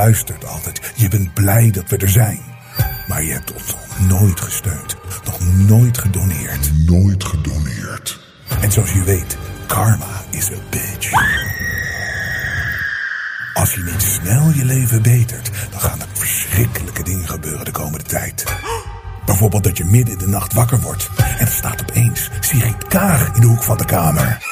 luistert altijd. Je bent blij dat we er zijn. Maar je hebt ons nog nooit gesteund. Nog nooit gedoneerd. Nooit gedoneerd. En zoals je weet, karma is a bitch. Als je niet snel je leven betert, dan gaan er verschrikkelijke dingen gebeuren de komende tijd. Bijvoorbeeld dat je midden in de nacht wakker wordt en er staat opeens Sigrid Kaag in de hoek van de kamer.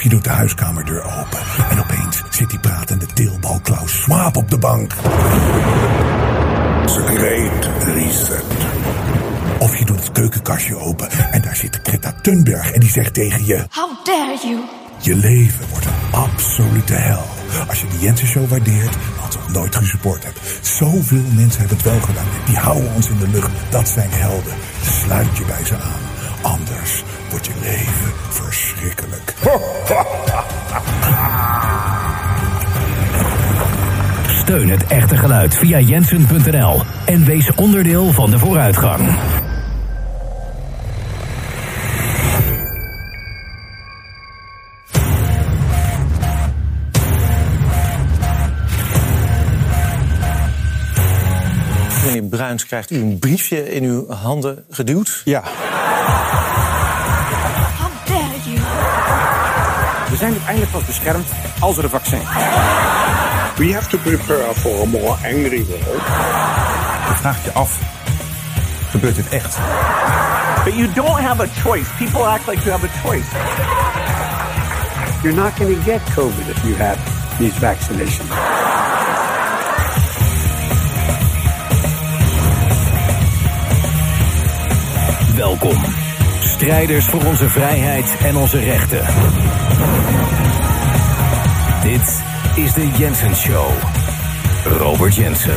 Of je doet de huiskamerdeur open en opeens zit die pratende teelbal Klaus Schwab op de bank. Great reset. Of je doet het keukenkastje open en daar zit Greta Thunberg en die zegt tegen je... How dare you? Je leven wordt een absolute hel. Als je de Jensen Show waardeert, wat nog nooit gesupport hebt. Zoveel mensen hebben het wel gedaan. Die houden ons in de lucht. Dat zijn helden. Sluit je bij ze aan. Anders wordt je leven verschrikkelijk. Steun het echte geluid via jensen.nl en wees onderdeel van de vooruitgang. Meneer Bruins, krijgt u een briefje in uw handen geduwd? Ja. Zijn uiteindelijk pas beschermd als er een vaccin is. We have to prepare for a more angry world. Je vraagt je af, gebeurt dit echt? But you don't have a choice. People act like you have a choice. You're not going to get COVID if you have these vaccinations. Welkom. Strijders voor onze vrijheid en onze rechten. Dit is de Jensen Show. Robert Jensen.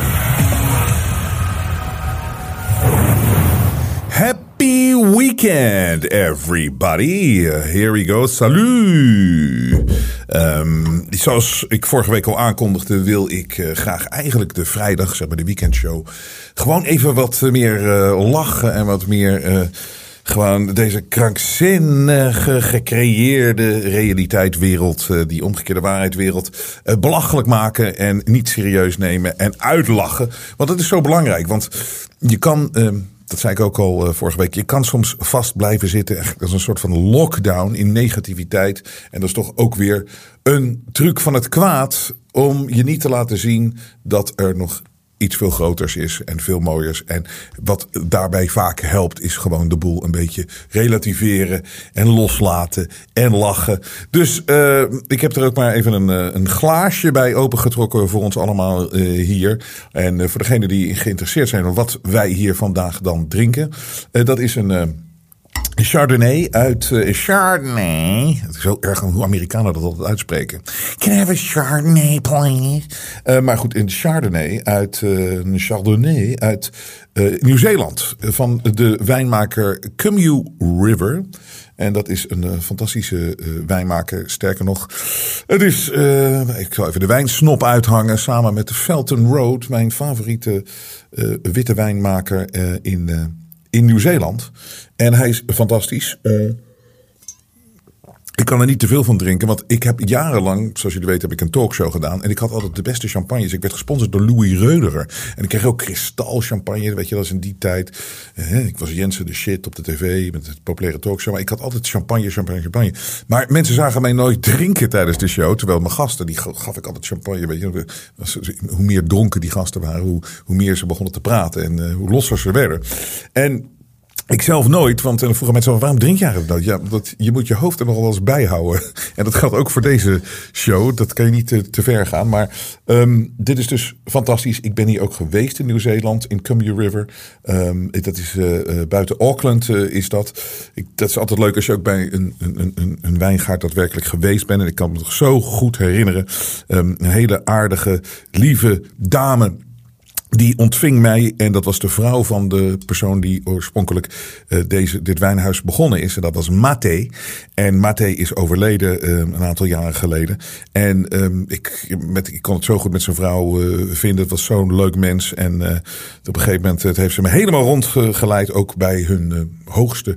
Happy weekend, everybody. Here we go. Salut. Ehm, zoals ik vorige week al aankondigde, wil ik eh, graag eigenlijk de vrijdag, zeg maar de weekendshow, gewoon even wat meer eh, lachen en wat meer. eh, gewoon deze krankzinnige, gecreëerde realiteitwereld, eh, die omgekeerde waarheidwereld, eh, belachelijk maken en niet serieus nemen en uitlachen. Want dat is zo belangrijk, want je kan. ehm, dat zei ik ook al eh, vorige week. Je kan soms vast blijven zitten. Echt als een soort van lockdown in negativiteit. En dat is toch ook weer een truc van het kwaad. Om je niet te laten zien dat er nog iets veel groters is en veel mooiers. En wat daarbij vaak helpt, is gewoon de boel een beetje relativeren en loslaten en lachen. Dus eh, ik heb er ook maar even een, eh, een glaasje bij opengetrokken voor ons allemaal eh, hier. En voor degenen die geïnteresseerd zijn wat wij hier vandaag dan drinken. dat is een... Chardonnay uit eh, Chardonnay. Het is zo erg hoe Amerikanen dat altijd uitspreken. Can I have a Chardonnay, please? Eh, maar goed, een Chardonnay uit een Chardonnay uit Nieuw-Zeeland van de wijnmaker Cumyu River. En dat is een fantastische wijnmaker. Sterker nog, het is, ik zal even de wijnsnop uithangen samen met de Felton Road, mijn favoriete witte wijnmaker in. In Nieuw-Zeeland. En hij is fantastisch. Eh, ik kan er niet te veel van drinken, want ik heb jarenlang, zoals jullie weten, heb ik een talkshow gedaan. En ik had altijd de beste champagnes. Ik werd gesponsord door Louis Reuderer. En ik kreeg ook kristal champagne, weet je, dat is in die tijd. Ik was Jensen de shit op de tv met het populaire talkshow. Maar ik had altijd champagne, champagne, champagne. Maar mensen zagen mij nooit drinken tijdens de show. Terwijl mijn gasten, die gaf ik altijd champagne. Weet je, hoe meer dronken die gasten waren, hoe, hoe meer ze begonnen te praten. En eh, hoe losser ze werden. En ik zelf nooit, want dan vroegen mensen waarom drink je nooit? Ja, dat, je moet je hoofd er nog wel eens bij houden. En dat geldt ook voor deze show. Dat kan je niet te, ver gaan. Maar um, dit is dus fantastisch. Ik ben hier ook geweest in Nieuw-Zeeland, in Cumberland River. Um, dat is uh, uh, buiten Auckland is dat. Ik, dat is altijd leuk als je ook bij een, een, een, een wijngaard daadwerkelijk geweest bent. En ik kan me nog zo goed herinneren. Um, een hele aardige, lieve dame die ontving mij, en dat was de vrouw van de persoon die oorspronkelijk uh, deze, dit wijnhuis begonnen is. En dat was Mate. En Mate is overleden uh, een aantal jaren geleden. En um, ik, met, ik kon het zo goed met zijn vrouw uh, vinden. Het was zo'n leuk mens. En op een gegeven moment het heeft ze me helemaal rondgeleid. Ook bij hun hoogste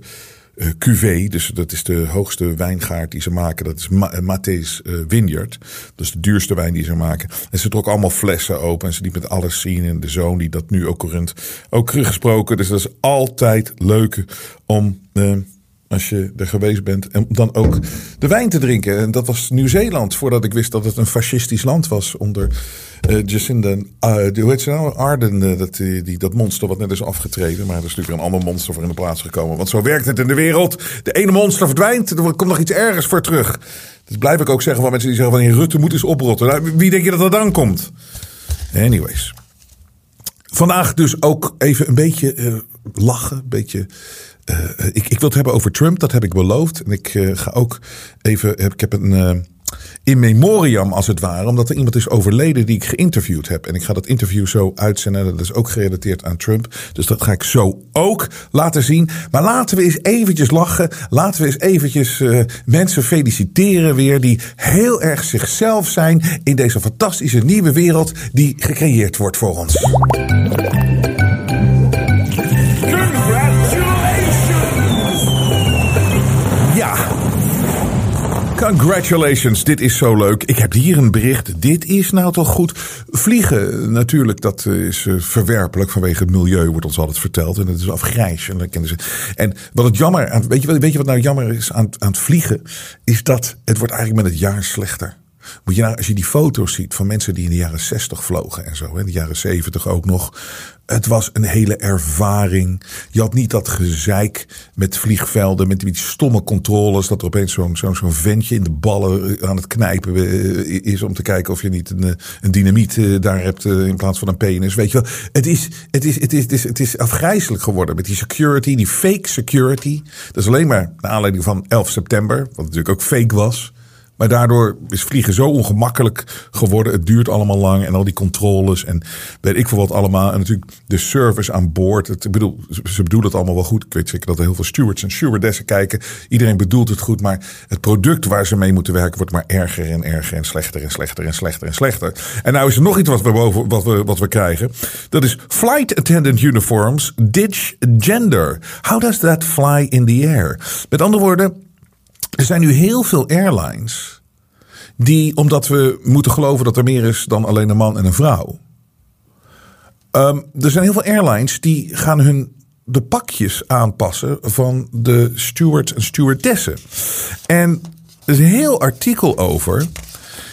eh, cuvée. Dus dat is de hoogste wijngaard die ze maken. Dat is Ma Matthäus eh, Vineyard. Dat is de duurste wijn die ze maken. En ze trokken allemaal flessen open. En ze liep met alles zien. En de zoon die dat nu ook runt. Ook teruggesproken. Dus dat is altijd leuk om... als je er geweest bent. En dan ook de wijn te drinken. En dat was Nieuw-Zeeland. Voordat ik wist dat het een fascistisch land was. Onder eh, Jacinda uh, hoe heet ze nou? Arden. eh, dat, die, dat monster wat net is afgetreden. Maar er is natuurlijk een ander monster voor in de plaats gekomen. Want zo werkt het in de wereld. De ene monster verdwijnt. Er komt nog iets ergers voor terug. Dat blijf ik ook zeggen van mensen die zeggen van... Rutte moet eens oprotten. Nou, wie denk je dat er dan komt? Anyways. Vandaag dus ook even een beetje eh, lachen. Een beetje. eh, ik, ik wil het hebben over Trump, dat heb ik beloofd. En ik eh, ga ook even. Ik heb een. In memoriam als het ware, omdat er iemand is overleden die ik geïnterviewd heb. En ik ga dat interview zo uitzenden. Dat is ook gerelateerd aan Trump. Dus dat ga ik zo ook laten zien. Maar laten we eens eventjes lachen. Laten we eens eventjes eh, mensen feliciteren weer. Die heel erg zichzelf zijn in deze fantastische nieuwe wereld die gecreëerd wordt voor ons. Congratulations, dit is zo leuk. Ik heb hier een bericht. Dit is nou toch goed. Vliegen, natuurlijk, dat is eh, verwerpelijk vanwege het milieu, wordt ons altijd verteld. En dat is afgrijs. Ze. en wat het jammer weet je, weet je wat nou jammer is aan, aan het vliegen? Is dat het wordt eigenlijk met het jaar slechter. Je nou, als je die foto's ziet van mensen die in de jaren 60 vlogen en zo, in de jaren 70 ook nog. Het was een hele ervaring. Je had niet dat gezeik met vliegvelden, met die stomme controles. Dat er opeens zo'n ventje in de ballen aan het knijpen eh, is. Om te kijken of je niet een, eh, een dynamiet eh, daar hebt eh, in plaats van een penis. Weet je wel. Het is, het, is, het, is, het, is, het is afgrijzelijk geworden met die security, die fake security. Dat is alleen maar naar aanleiding van 11 september. Wat natuurlijk ook fake was. Maar daardoor is vliegen zo ongemakkelijk geworden. Het duurt allemaal lang en al die controles en weet ik veel wat allemaal. En natuurlijk de service aan boord. Ik bedoel, ze bedoelen het allemaal wel goed. Ik weet zeker dat er heel veel stewards en stewardessen kijken. Iedereen bedoelt het goed, maar het product waar ze mee moeten werken wordt maar erger en erger en slechter en slechter en slechter en slechter. En nou is er nog iets wat we, boven, wat we, wat we krijgen. Dat is flight attendant uniforms ditch gender. How does that fly in the air? Met andere woorden, er zijn nu heel veel airlines die, omdat we moeten geloven dat er meer is dan alleen een man en een vrouw. Ehm, er zijn heel veel airlines die gaan hun de pakjes aanpassen van de stewards en stewardessen. En er is een heel artikel over.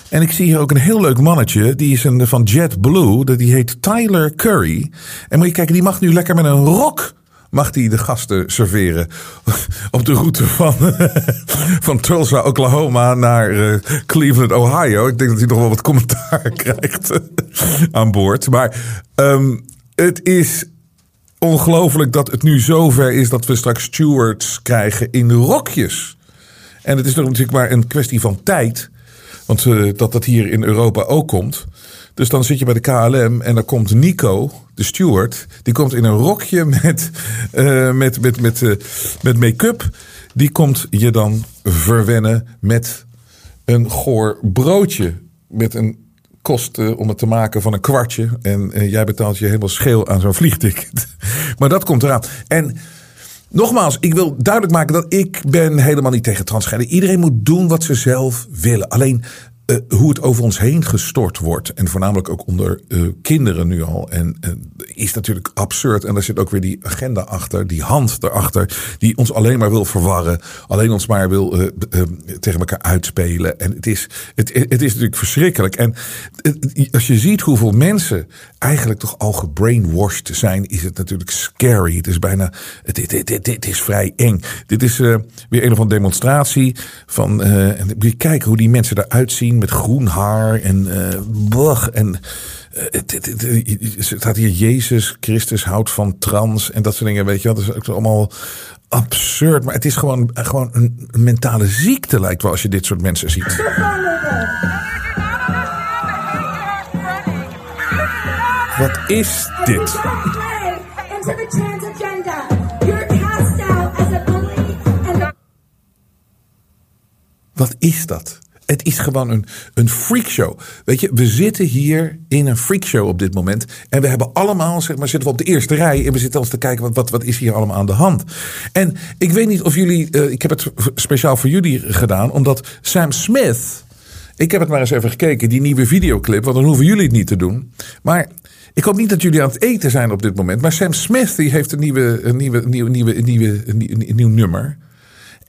En ik zie hier ook een heel leuk mannetje. Die is een, van JetBlue. Die heet Tyler Curry. En moet je kijken, die mag nu lekker met een rok mag die de gasten serveren op de route van, van Tulsa, Oklahoma naar eh, Cleveland, Ohio. Ik denk dat hij nog wel wat commentaar krijgt aan boord. Maar ehm, het is ongelooflijk dat het nu zover is dat we straks stewards krijgen in rokjes. En het is natuurlijk maar een kwestie van tijd. Want eh, dat dat hier in Europa ook komt. Dus dan zit je bij de KLM en dan komt Nico, de steward. Die komt in een rokje met, eh, met, met, met, eh, met make-up. Die komt je dan verwennen met een goor broodje. Met een kost eh, om het te maken van een kwartje. En jij betaalt je helemaal scheel aan zo'n vliegticket. maar dat komt eraan. En Nogmaals, ik wil duidelijk maken dat ik ben helemaal niet tegen transgender. Iedereen moet doen wat ze zelf willen. Alleen eh, hoe het over ons heen gestort wordt. En voornamelijk ook onder eh, kinderen nu al. En eh, is natuurlijk absurd. En daar zit ook weer die agenda achter. Die hand erachter. Die ons alleen maar wil verwarren. Alleen ons maar wil tegen elkaar uitspelen. En het is, het, het is natuurlijk verschrikkelijk. En als je ziet hoeveel mensen eigenlijk toch al gebrainwashed zijn. Is het natuurlijk scary. Het is bijna, het is vrij eng. Dit is weer een of andere demonstratie. Van, en je hoe die mensen eruit zien. Met groen haar en eh blach. En eh, het, staat hier Jezus Christus houdt van trans. En dat soort dingen. Weet je wel. Dat is ook allemaal absurd. Maar het is gewoon, gewoon een mentale ziekte lijkt wel. Als je dit soort mensen ziet. Wat is dit? Wat is dat? Het is gewoon een, een freakshow. Weet je, we zitten hier in een freakshow op dit moment. En we hebben allemaal, zeg maar, zitten we op de eerste rij. En we zitten ons te kijken, wat, wat, wat is hier allemaal aan de hand? En ik weet niet of jullie, eh, ik heb het speciaal voor jullie gedaan. Omdat Sam Smith, ik heb het maar eens even gekeken, die nieuwe videoclip. Want dan hoeven jullie het niet te doen. Maar ik hoop niet dat jullie aan het eten zijn op dit moment. Maar Sam Smith die heeft een, nieuwe, een, nieuwe, nieuwe, nieuwe, nieuwe, nieuw nummer.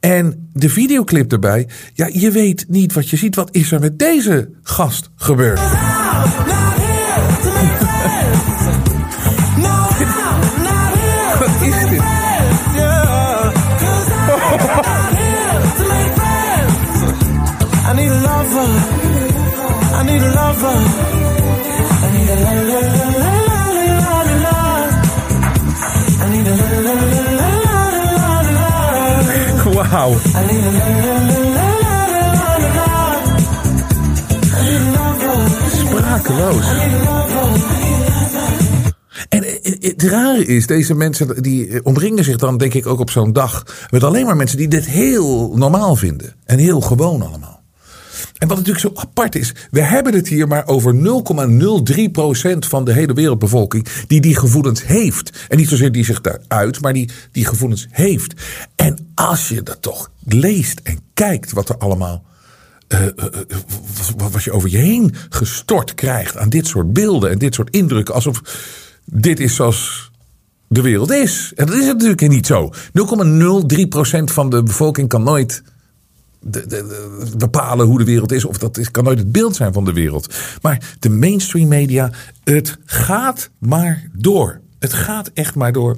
En de videoclip erbij. Ja, je weet niet wat je ziet. Wat is er met deze gast gebeurd? Wat is dit? I need a lover. I need a lover. Sprakeloos. En eh, het rare is, deze mensen die eh, omringen zich dan denk ik ook op zo'n dag met alleen maar mensen die dit heel normaal vinden. En heel gewoon allemaal. En wat natuurlijk zo apart is, we hebben het hier maar over 0,03% van de hele wereldbevolking die die gevoelens heeft. En niet zozeer die zich daaruit, maar die die gevoelens heeft. En als je dat toch leest en kijkt wat er allemaal eh, eh, eh, wat- je over je heen gestort krijgt aan dit soort beelden en dit soort indrukken. Alsof dit is zoals de wereld is. En dat is natuurlijk niet zo. 0,03% van de bevolking kan nooit de, bepalen hoe de wereld is. Of dat is, kan nooit het beeld zijn van de wereld. Maar de mainstream media, het gaat maar door. Het gaat echt maar door.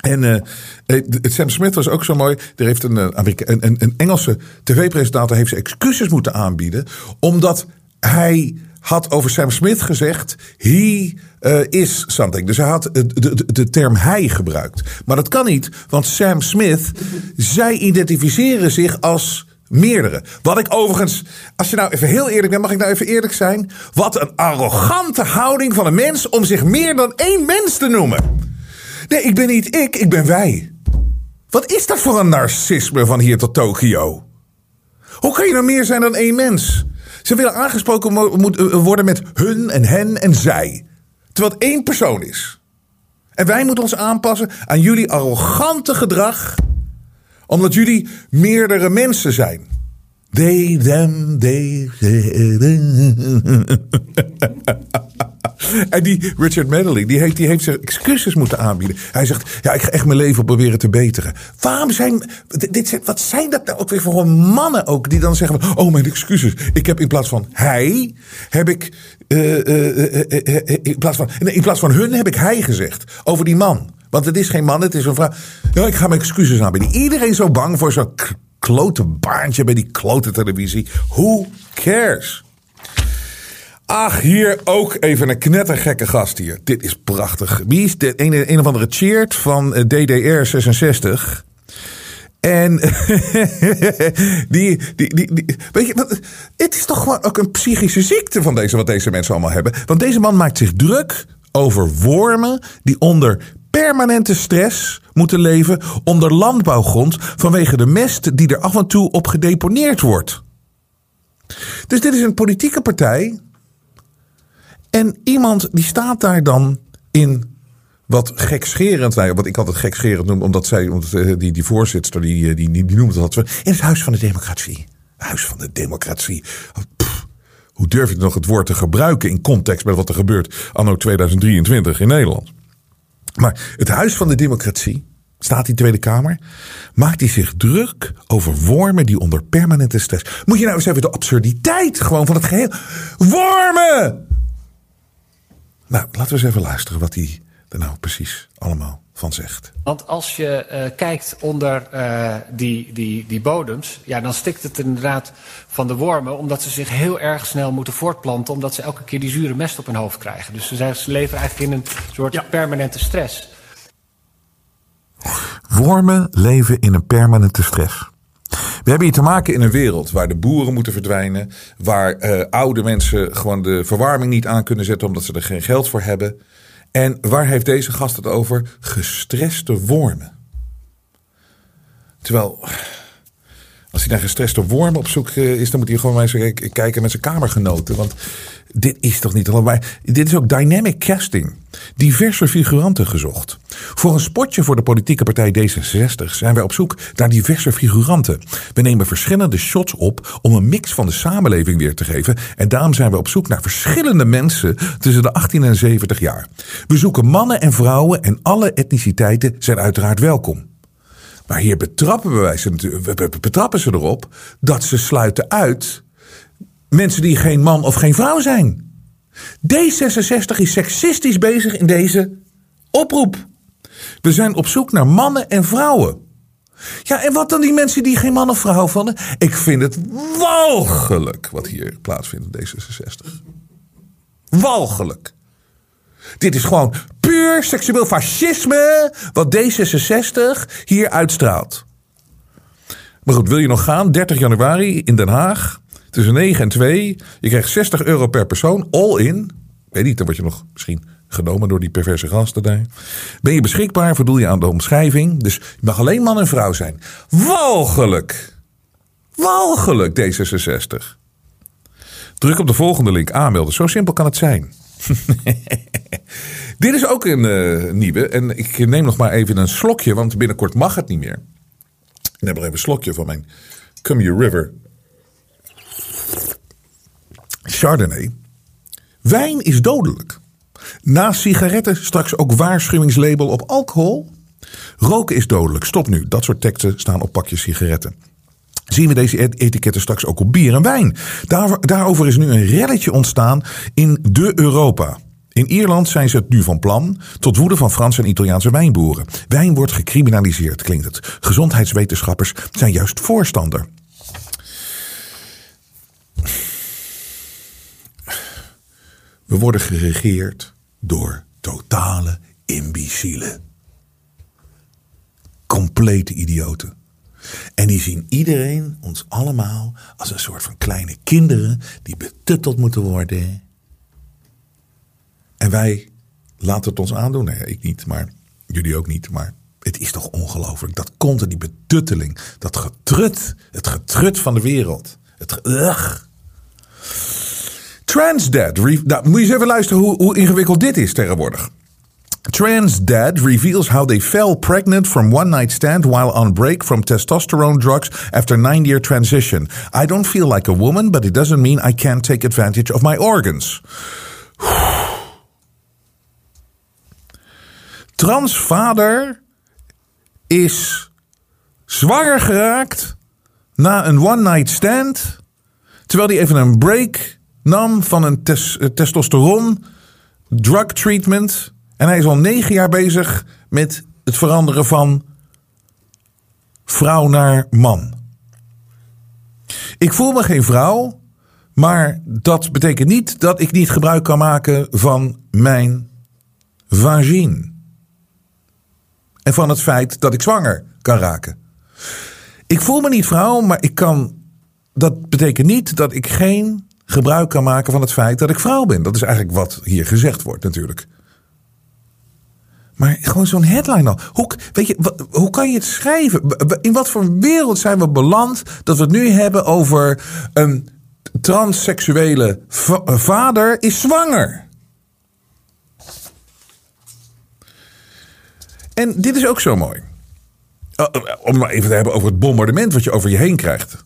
En eh, eh, Sam Smith was ook zo mooi. Er heeft een, eh, een, een, Engelse tv-presentator heeft excuses moeten aanbieden. Omdat hij had over Sam Smith gezegd. He is something. Dus hij had de, de, de term hij gebruikt. Maar dat kan niet, want Sam Smith. Zij identificeren zich als meerdere. Wat ik overigens, als je nou even heel eerlijk bent, mag ik nou even eerlijk zijn? Wat een arrogante houding van een mens om zich meer dan één mens te noemen. Nee, ik ben niet ik, ik ben wij. Wat is dat voor een narcisme van hier tot Tokio? Hoe kan je nou meer zijn dan één mens? Ze willen aangesproken eh, worden met hun en hen en zij. Terwijl het één persoon is. En wij moeten ons aanpassen aan jullie arrogante gedrag. Omdat jullie meerdere mensen zijn. They, them, they, they. En die Richard Medley, die heeft, die heeft zich excuses moeten aanbieden. Hij zegt, ja, ik ga echt mijn leven proberen te beteren. Waarom zijn, dit, wat zijn dat nou ook weer voor mannen ook, die dan zeggen, oh mijn excuses. Ik heb in plaats van hij, heb ik, eh, eh, eh, in, plaats van, nee, in plaats van hun heb ik hij gezegd. Over die man. Want het is geen man, het is een vrouw. Ja, ik ga mijn excuses aanbieden. Iedereen zo bang voor zo'n klote baantje bij die klote televisie. Who cares? Ach, hier ook even een knettergekke gast hier. Dit is prachtig. Wie is de een, of andere cheert van eh, DDR 66? En die, die, die, weet je, het is toch gewoon ook een psychische ziekte van deze, wat deze mensen allemaal hebben. Want deze man maakt zich druk over wormen die onder permanente stress moeten leven onder landbouwgrond vanwege de mest die er af en toe op gedeponeerd wordt. Dus dit is een politieke partij en iemand die staat daar dan in wat gekscherend, nou, wat ik altijd gekscherend noem, omdat zij, eh, die, die voorzitter, die, eh, die, die, die noemt dat, in het Huis van de Democratie. Huis van de Democratie. Pff, hoe durf je nog het woord te gebruiken in context met wat er gebeurt anno 2023 in Nederland? Maar het Huis van de Democratie, staat die Tweede Kamer, maakt hij zich druk over wormen die onder permanente stress. Moet je nou eens even de absurditeit gewoon van het geheel. Wormen! Nou, laten we eens even luisteren wat hij er nou precies allemaal van zegt. Want als je eh, kijkt onder eh, die, die, die bodems, ja, dan stikt het inderdaad van de wormen, omdat ze zich heel erg snel moeten voortplanten, omdat ze elke keer die zure mest op hun hoofd krijgen. Dus ze, zijn, ze leven eigenlijk in een soort permanente stress. Wormen leven in een permanente stress. We hebben hier te maken in een wereld waar de boeren moeten verdwijnen. Waar eh, oude mensen gewoon de verwarming niet aan kunnen zetten omdat ze er geen geld voor hebben. En waar heeft deze gast het over? Gestreste wormen. Terwijl, Als hij naar gestreste wormen op zoek eh, is, dan moet hij gewoon maar eens k- kijken met zijn kamergenoten. Want dit is toch niet allebei. Dit is ook dynamic casting. Diverse figuranten gezocht. Voor een spotje voor de politieke partij D66 zijn wij op zoek naar diverse figuranten. We nemen verschillende shots op om een mix van de samenleving weer te geven. En daarom zijn we op zoek naar verschillende mensen tussen de 18 en 70 jaar. We zoeken mannen en vrouwen en alle etniciteiten zijn uiteraard welkom. Maar hier betrappen, wij ze, betrappen ze erop dat ze sluiten uit mensen die geen man of geen vrouw zijn. D66 is seksistisch bezig in deze oproep. We zijn op zoek naar mannen en vrouwen. Ja, en wat dan die mensen die geen man of vrouw vonden? Ik vind het walgelijk wat hier plaatsvindt in D66. Walgelijk. Dit is gewoon puur seksueel fascisme wat D66 hier uitstraalt. Maar goed, wil je nog gaan? 30 januari in Den Haag. Tussen 9 en 2. Je krijgt 60 euro per persoon. All in. Weet niet, dan word je nog misschien genomen door die perverse gasten daar. Ben je beschikbaar? Voldoe je aan de omschrijving. Dus je mag alleen man en vrouw zijn. Walgelijk. Walgelijk D66. Druk op de volgende link aanmelden. Zo simpel kan het zijn. Dit is ook een eh, nieuwe. En ik neem nog maar even een slokje, want binnenkort mag het niet meer. Ik neem nog even een slokje van mijn Cumulus River Chardonnay. Wijn is dodelijk. Naast sigaretten straks ook waarschuwingslabel op alcohol. Roken is dodelijk. Stop nu. Dat soort teksten staan op pakjes sigaretten. Zien we deze et- etiketten straks ook op bier en wijn? Daar, daarover is nu een relletje ontstaan in de Europa. In Ierland zijn ze het nu van plan, tot woede van Franse en Italiaanse wijnboeren. Wijn wordt gecriminaliseerd, klinkt het. Gezondheidswetenschappers zijn juist voorstander. We worden geregeerd door totale imbecielen. Complete idioten. En die zien iedereen, ons allemaal, als een soort van kleine kinderen die betutteld moeten worden. En wij laten het ons aandoen. Nee, ik niet, maar jullie ook niet. Maar het is toch ongelooflijk. Dat continu die betutteling, dat getrut, het getrut van de wereld. Het, ugh. Transdad. Nou, moet je eens even luisteren hoe, hoe ingewikkeld dit is tegenwoordig. Transdad reveals how they fell pregnant from one night stand while on break from testosterone drugs after nine year transition. I don't feel like a woman, but it doesn't mean I can't take advantage of my organs. Transvader is zwanger geraakt na een one night stand. Terwijl hij even een break nam van een eh, testosteron drug treatment. En hij is al negen jaar bezig met het veranderen van vrouw naar man. Ik voel me geen vrouw, maar dat betekent niet dat ik niet gebruik kan maken van mijn vagine. En van het feit dat ik zwanger kan raken. Ik voel me niet vrouw, maar ik kan. Dat betekent niet dat ik geen gebruik kan maken van het feit dat ik vrouw ben. Dat is eigenlijk wat hier gezegd wordt, natuurlijk. Maar gewoon zo'n headline al. Hoe, weet je, hoe kan je het schrijven? In wat voor wereld zijn we beland dat we het nu hebben over een transseksuele va- vader is zwanger? En dit is ook zo mooi. Uh, Om maar even te hebben over het bombardement wat je over je heen krijgt.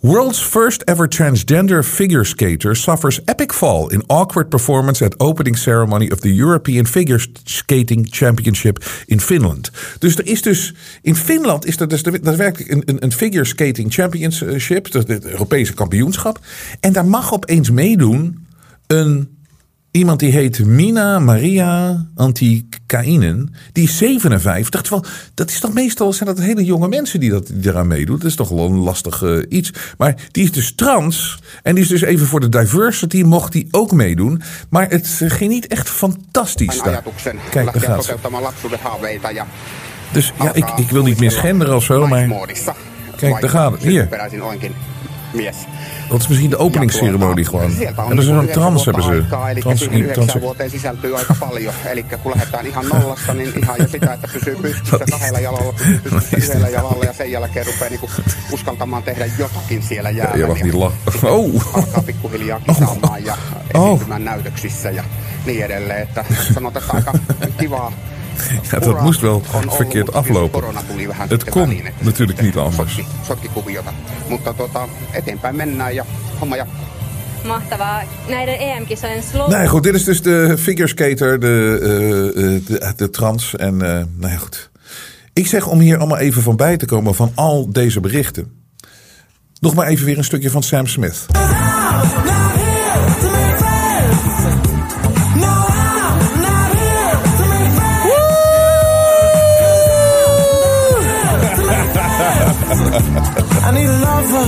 World's first ever transgender figure skater suffers epic fall in awkward performance at opening ceremony of the European Figure Skating Championship in Finland. Dus er is dus in Finland is er dus daadwerkelijk een, een, een figure skating championship, dat het Europese kampioenschap. En daar mag opeens meedoen een Iemand die heet Mina Maria Antikainen. Die is 57. Terwijl dat is toch meestal zijn dat hele jonge mensen die, dat, die eraan meedoen. Dat is toch wel een lastig eh, iets. Maar die is dus trans. En die is dus even voor de diversity mocht die ook meedoen. Maar het ging niet echt fantastisch daar. Kijk, daar gaat ze. Dus ja, ik, ik wil niet meer schenderen of zo. Maar kijk, daar gaat het. Hier. Dat is misschien de openingsceremonie gewoon. Ze niinku zo'n trans hebben ze. Trans, trans, vuoteen sisältyy aika paljon. Eli kun lähdetään ihan nollasta, niin ihan jo sitä, että pysyy pystyssä kahdella jalalla, pysyy yhdellä jalalla ja sen jälkeen rupeaa niinku uskaltamaan tehdä jotakin siellä jäällä. Ja die lach. Oh. Alkaa pikkuhiljaa kisaamaan ja Oh. esiintymään näytöksissä ja niin edelleen. Että sanotaan, että aika kivaa Ja, dat moest wel verkeerd aflopen. Het kon natuurlijk niet anders. Kuviota. Mutta tota, mennään ja. Mahtavaa. Näiden EM-kisojen. Nee, goed, dit is dus de figure skater, de, eh, eh, de, de trans. En eh, nou ja, goed. Ik zeg om hier allemaal even van bij te komen van al deze berichten. Nog maar even weer een stukje van Sam Smith. I need a lover.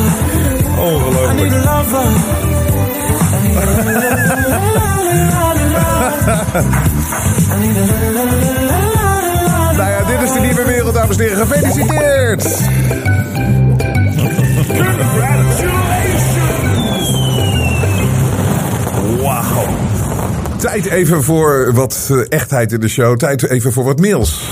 I need a lover. I need a Nou ja, dit is de nieuwe wereld, dames en heren. Gefeliciteerd! Wauw. Tijd even voor wat eh, echtheid in de show. Tijd even voor wat mails.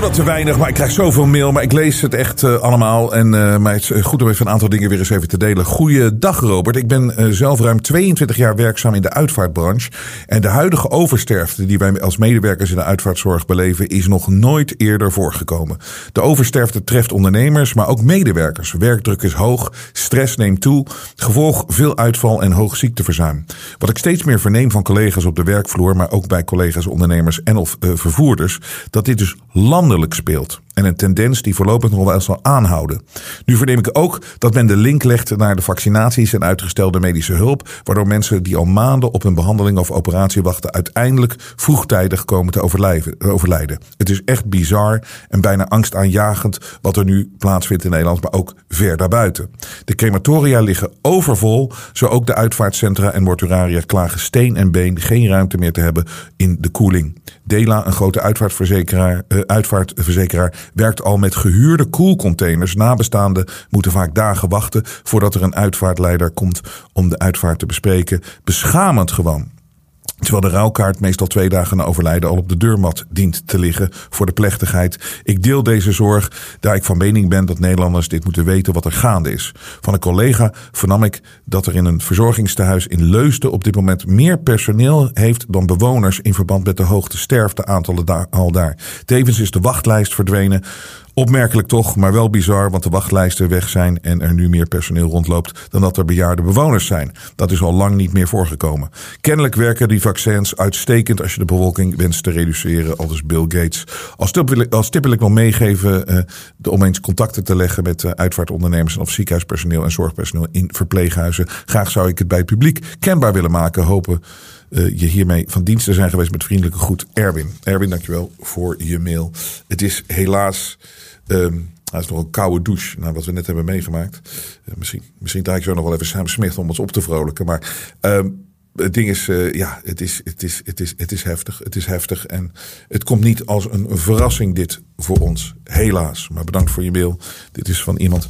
Doe dat te weinig, maar ik krijg zoveel mail. Maar ik lees het echt eh, allemaal. En maar het is eh, goed om even een aantal dingen weer eens even te delen. Goeiedag Robert. Ik ben zelf ruim 22 jaar werkzaam in de uitvaartbranche. En de huidige oversterfte die wij als medewerkers in de uitvaartzorg beleven... is nog nooit eerder voorgekomen. De oversterfte treft ondernemers, maar ook medewerkers. Werkdruk is hoog, stress neemt toe. Gevolg veel uitval en hoog ziekteverzuim. Wat ik steeds meer verneem van collega's op de werkvloer... maar ook bij collega's ondernemers en of vervoerders... dat dit dus landelijk speelt. En een tendens die voorlopig nog wel zal aanhouden. Nu verneem ik ook dat men de link legt naar de vaccinaties en uitgestelde medische hulp. Waardoor mensen die al maanden op een behandeling of operatie wachten. uiteindelijk vroegtijdig komen te overlijden. overlijden. Het is echt bizar en bijna angstaanjagend wat er nu plaatsvindt in Nederland. maar ook ver daarbuiten. De crematoria liggen overvol. Zo ook de uitvaartcentra en mortuaria klagen steen en been geen ruimte meer te hebben in de koeling. Dela, een grote uitvaartverzekeraar, eh, uitvaartverzekeraar, werkt al met gehuurde koelcontainers. Nabestaanden moeten vaak dagen wachten voordat er een uitvaartleider komt om de uitvaart te bespreken. Beschamend gewoon. Terwijl de rouwkaart meestal twee dagen na overlijden al op de deurmat dient te liggen voor de plechtigheid. Ik deel deze zorg, daar ik van mening ben dat Nederlanders dit moeten weten wat er gaande is. Van een collega vernam ik dat er in een verzorgingstehuis in Leusden op dit moment meer personeel heeft dan bewoners in verband met de hoogte sterfteaantallen daar, al daar. Tevens is de wachtlijst verdwenen. Opmerkelijk toch, maar wel bizar, want de wachtlijsten weg zijn en er nu meer personeel rondloopt dan dat er bejaarde bewoners zijn. Dat is al lang niet meer voorgekomen. Kennelijk werken die vaccins uitstekend als je de bevolking wenst te reduceren, aldus Bill Gates. Als tip wil ik, nog meegeven uh, de, om eens contacten te leggen met uh, uitvaartondernemers of ziekenhuispersoneel en zorgpersoneel in verpleeghuizen. Graag zou ik het bij het publiek kenbaar willen maken. Hopen uh, je hiermee van dienst te zijn geweest met vriendelijke groet Erwin. Erwin, dankjewel voor je mail. Het is helaas. Um, is nog een koude douche, naar wat we net hebben meegemaakt. Uh, misschien, misschien draai ik zo nog wel even Sam Smith om ons op te vrolijken. Maar um, het ding is, uh, ja, het is, het, is, het, is, het is heftig. Het is heftig en het komt niet als een verrassing dit voor ons. Helaas. Maar bedankt voor je mail. Dit is van iemand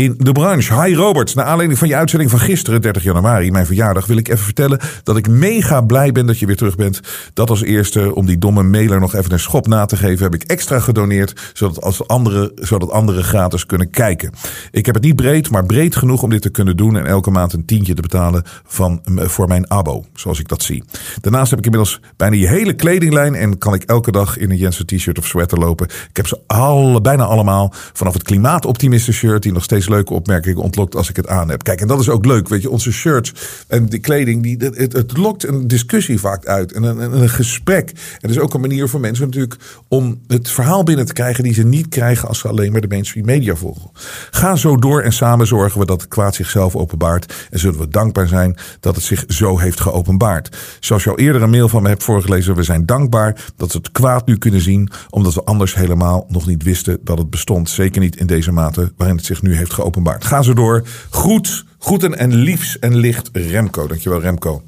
in de branche. Hi Robert, naar aanleiding van je uitzending van gisteren, 30 januari, mijn verjaardag, wil ik even vertellen dat ik mega blij ben dat je weer terug bent. Dat als eerste, om die domme mailer nog even een schop na te geven, heb ik extra gedoneerd, zodat, als andere, zodat anderen gratis kunnen kijken. Ik heb het niet breed, maar breed genoeg om dit te kunnen doen en elke maand een tientje te betalen van, voor mijn abo, zoals ik dat zie. Daarnaast heb ik inmiddels bijna je hele kledinglijn en kan ik elke dag in een Jensen t-shirt of sweater lopen. Ik heb ze alle, bijna allemaal, vanaf het klimaatoptimisten shirt, die nog steeds leuke opmerkingen ontlokt als ik het aan heb. Kijk, en dat is ook leuk. Weet je, onze shirts en die kleding, die, het, het lokt een discussie vaak uit. En een, een, gesprek. Het is ook een manier voor mensen natuurlijk om het verhaal binnen te krijgen die ze niet krijgen als ze alleen maar de mainstream media volgen. Ga zo door en samen zorgen we dat het kwaad zichzelf openbaart. En zullen we dankbaar zijn dat het zich zo heeft geopenbaard. Zoals je al eerder een mail van me hebt voorgelezen, we zijn dankbaar dat we het kwaad nu kunnen zien, omdat we anders helemaal nog niet wisten dat het bestond. Zeker niet in deze mate waarin het zich nu heeft geopenbaard. Ga zo door. Goed, groeten en liefs en licht Remco. Dankjewel Remco.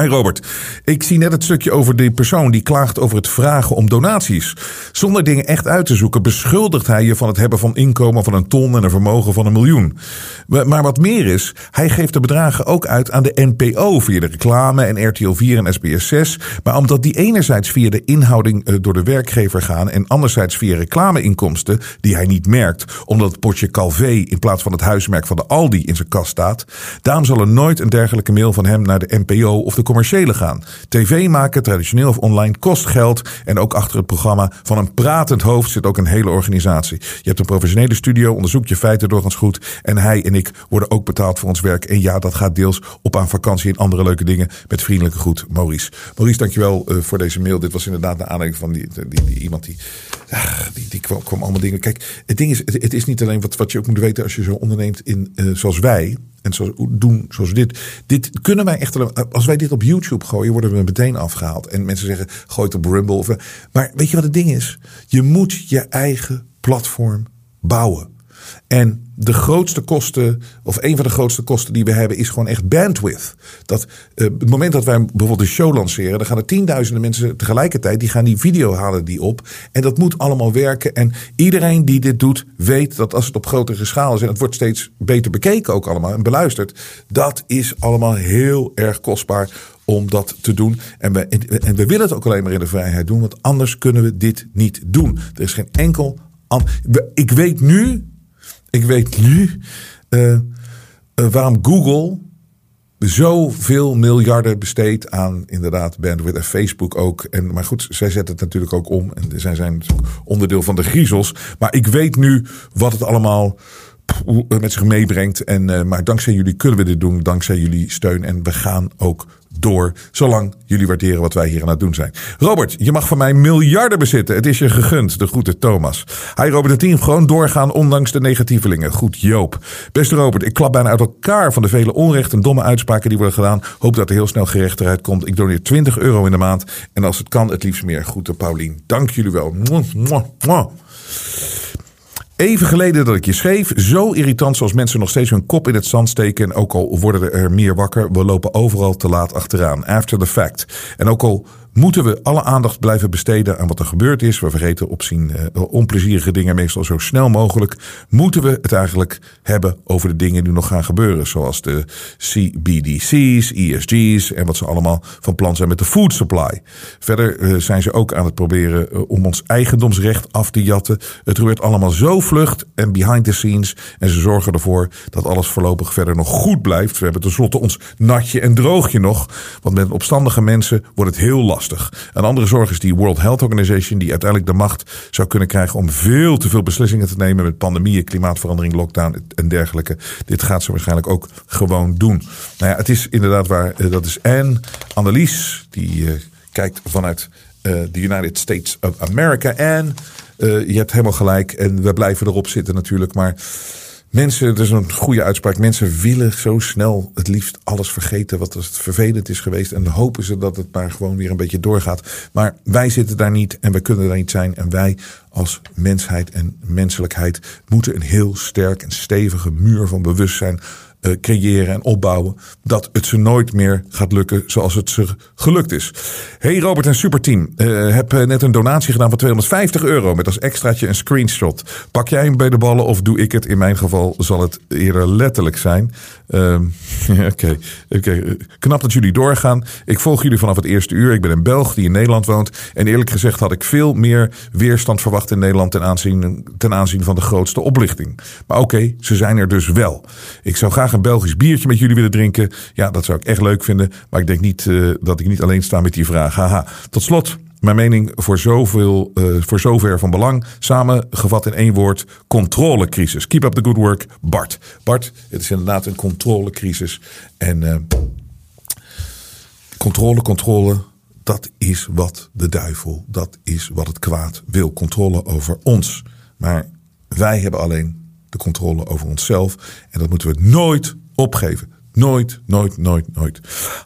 Hi Robert, ik zie net het stukje over die persoon die klaagt over het vragen om donaties. Zonder dingen echt uit te zoeken beschuldigt hij je van het hebben van inkomen van een ton en een vermogen van een miljoen. Maar wat meer is, hij geeft de bedragen ook uit aan de NPO via de reclame en RTL 4 en SBS 6. Maar omdat die enerzijds via de inhouding eh, door de werkgever gaan en anderzijds via reclameinkomsten die hij niet merkt, omdat het potje Calvé in plaats van het huismerk van de Aldi in zijn kast staat, daarom zal er nooit een dergelijke mail van hem naar de NPO of de commerciële gaan. TV maken, traditioneel of online, kost geld. En ook achter het programma van een pratend hoofd zit ook een hele organisatie. Je hebt een professionele studio, onderzoekt je feiten doorgaans goed. En hij en ik worden ook betaald voor ons werk. En ja, dat gaat deels op aan vakantie en andere leuke dingen. Met vriendelijke groet, Maurice. Maurice, dankjewel uh, voor deze mail. Dit was inderdaad de aanleiding van die, die, iemand die, ach, die, die kwam, kwam, allemaal dingen. Kijk, het ding is, het, is niet alleen wat, wat je ook moet weten als je zo onderneemt in, uh, zoals wij. En zo doen zoals dit. Dit kunnen wij echt. Als wij dit op YouTube gooien, worden we meteen afgehaald. En mensen zeggen: gooi het op Rumble. Of, maar weet je wat het ding is? Je moet je eigen platform bouwen. En de grootste kosten, of een van de grootste kosten die we hebben, is gewoon echt bandwidth. Dat uh, het moment dat wij bijvoorbeeld een show lanceren, dan gaan er tienduizenden mensen tegelijkertijd, die gaan die video halen die op. En dat moet allemaal werken. En iedereen die dit doet, weet dat als het op grotere schaal is, en het wordt steeds beter bekeken ook allemaal en beluisterd, dat is allemaal heel erg kostbaar om dat te doen. En we, en we willen het ook alleen maar in de vrijheid doen, want anders kunnen we dit niet doen. Er is geen enkel. Ik weet nu ik weet nu uh, uh, waarom Google zoveel miljarden besteedt aan inderdaad bandwidth en Facebook ook. En, maar goed, zij zetten het natuurlijk ook om. En zij zijn onderdeel van de griezels. Maar ik weet nu wat het allemaal met zich meebrengt. En, uh, maar dankzij jullie kunnen we dit doen. Dankzij jullie steun. En we gaan ook door. Zolang jullie waarderen wat wij hier aan het doen zijn. Robert, je mag van mij miljarden bezitten. Het is je gegund. De groete Thomas. Hij Robert het team. Gewoon doorgaan ondanks de negatievelingen. Goed Joop. Beste Robert, ik klap bijna uit elkaar van de vele onrecht en domme uitspraken die worden gedaan. Hoop dat er heel snel gerecht eruit komt. Ik doneer 20 euro in de maand. En als het kan, het liefst meer. Groeten Paulien. Dank jullie wel. Even geleden dat ik je schreef. Zo irritant zoals mensen nog steeds hun kop in het zand steken. En ook al worden er meer wakker, we lopen overal te laat achteraan. After the fact. En ook al moeten we alle aandacht blijven besteden aan wat er gebeurd is. We vergeten opzien uh, onplezierige dingen meestal zo snel mogelijk. Moeten we het eigenlijk hebben over de dingen die nog gaan gebeuren. Zoals de CBDC's, ESG's en wat ze allemaal van plan zijn met de food supply. Verder uh, zijn ze ook aan het proberen uh, om ons eigendomsrecht af te jatten. Het gebeurt allemaal zo vlucht en behind the scenes. En ze zorgen ervoor dat alles voorlopig verder nog goed blijft. We hebben tenslotte ons natje en droogje nog. Want met opstandige mensen wordt het heel lastig. Een andere zorg is die World Health Organization, die uiteindelijk de macht zou kunnen krijgen om veel te veel beslissingen te nemen met pandemieën, klimaatverandering, lockdown en dergelijke. Dit gaat ze waarschijnlijk ook gewoon doen. Nou ja, het is inderdaad waar. Eh, dat is Anne Annelies, die uh, kijkt vanuit uh, de United States of America. En je hebt helemaal gelijk. En we blijven erop zitten natuurlijk. Maar Mensen, dat is een goede uitspraak. Mensen willen zo snel het liefst alles vergeten wat het vervelend is geweest. En hopen ze dat het maar gewoon weer een beetje doorgaat. Maar wij zitten daar niet en wij kunnen daar niet zijn. En wij als mensheid en menselijkheid moeten een heel sterk en stevige muur van bewustzijn uh, creëren en opbouwen. Dat het ze nooit meer gaat lukken zoals het ze gelukt is. Hey Robert en Superteam. Uh, heb net een donatie gedaan van 250 euro. Met als extraatje een screenshot. Pak jij hem bij de ballen of doe ik het? In mijn geval zal het eerder letterlijk zijn. Uh, Oké. Okay. Okay. Knap dat jullie doorgaan. Ik volg jullie vanaf het eerste uur. Ik ben een Belg die in Nederland woont. En eerlijk gezegd had ik veel meer weerstand verwacht in Nederland ten aanzien, ten aanzien van de grootste oplichting. Maar oké, ze zijn er dus wel. Ik zou graag een Belgisch biertje met jullie willen drinken. Ja, dat zou ik echt leuk vinden. Maar ik denk niet uh, dat ik niet alleen sta met die vraag. Haha. Tot slot, mijn mening voor, zoveel, uh, voor zover van belang. Samengevat in één woord: controlecrisis. Keep up the good work, Bart. Bart, het is inderdaad een controlecrisis. En uh, controle, controle. Dat is wat de duivel, dat is wat het kwaad wil. Controle over ons. Maar wij hebben alleen de controle over onszelf. En dat moeten we nooit opgeven. Nooit, nooit, nooit, nooit.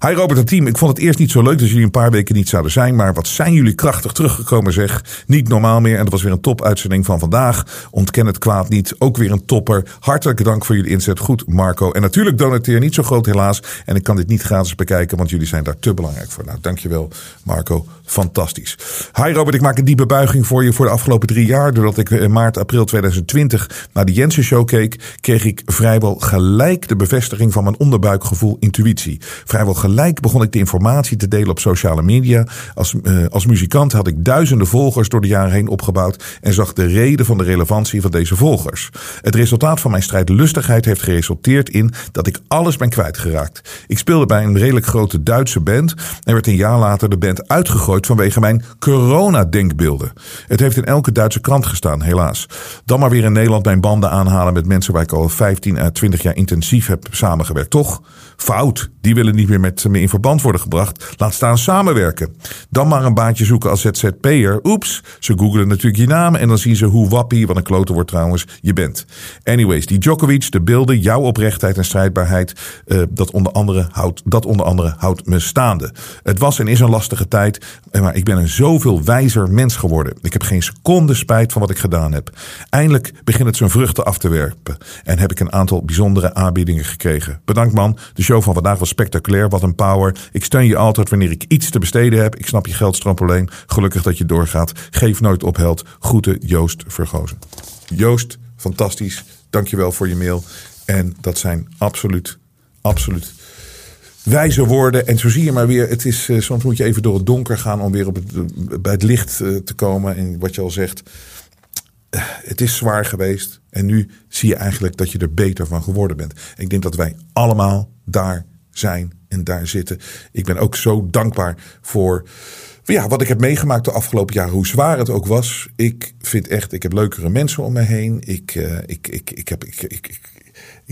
Hi Robert en team. Ik vond het eerst niet zo leuk dat jullie een paar weken niet zouden zijn. Maar wat zijn jullie krachtig teruggekomen zeg. Niet normaal meer. En dat was weer een topuitzending van vandaag. Ontken het kwaad niet. Ook weer een topper. Hartelijk dank voor jullie inzet. Goed Marco. En natuurlijk donateer niet zo groot helaas. En ik kan dit niet gratis bekijken. Want jullie zijn daar te belangrijk voor. Nou dankjewel Marco. Fantastisch. Hi Robert. Ik maak een diepe buiging voor je voor de afgelopen drie jaar. Doordat ik in maart, april 2020 naar de Jensen Show keek. Kreeg ik vrijwel gelijk de bevestiging van mijn onderbuik buikgevoel, intuïtie. Vrijwel gelijk begon ik de informatie te delen op sociale media. Als, uh, als muzikant had ik duizenden volgers door de jaren heen opgebouwd en zag de reden van de relevantie van deze volgers. Het resultaat van mijn strijdlustigheid heeft geresulteerd in dat ik alles ben kwijtgeraakt. Ik speelde bij een redelijk grote Duitse band en werd een jaar later de band uitgegooid vanwege mijn corona-denkbeelden. Het heeft in elke Duitse krant gestaan, helaas. Dan maar weer in Nederland mijn banden aanhalen met mensen waar ik al 15 à 20 jaar intensief heb samengewerkt. Toch Fout. Die willen niet meer met me in verband worden gebracht. Laat staan samenwerken. Dan maar een baantje zoeken als ZZP'er. Oeps, ze googelen natuurlijk je naam en dan zien ze hoe wappie, wat een klote wordt trouwens, je bent. Anyways, die Djokovic, de beelden, jouw oprechtheid en strijdbaarheid, uh, dat, onder andere houdt, dat onder andere houdt me staande. Het was en is een lastige tijd, maar ik ben een zoveel wijzer mens geworden. Ik heb geen seconde spijt van wat ik gedaan heb. Eindelijk begint het zijn vruchten af te werpen en heb ik een aantal bijzondere aanbiedingen gekregen. Bedankt man, de show van vandaag was spectaculair. Wat een power. Ik steun je altijd wanneer ik iets te besteden heb. Ik snap je geldstroomprobleem. Gelukkig dat je doorgaat. Geef nooit op held. Groeten Joost Vergozen. Joost, fantastisch. Dankjewel voor je mail. En dat zijn absoluut, absoluut wijze woorden. En zo zie je maar weer, het is, uh, soms moet je even door het donker gaan om weer op het, bij het licht uh, te komen. En wat je al zegt, uh, het is zwaar geweest. En nu zie je eigenlijk dat je er beter van geworden bent. Ik denk dat wij allemaal daar zijn en daar zitten. Ik ben ook zo dankbaar voor ja, wat ik heb meegemaakt de afgelopen jaren, hoe zwaar het ook was. Ik vind echt, ik heb leukere mensen om me heen. Ik, ik, ik, ik, heb, ik, ik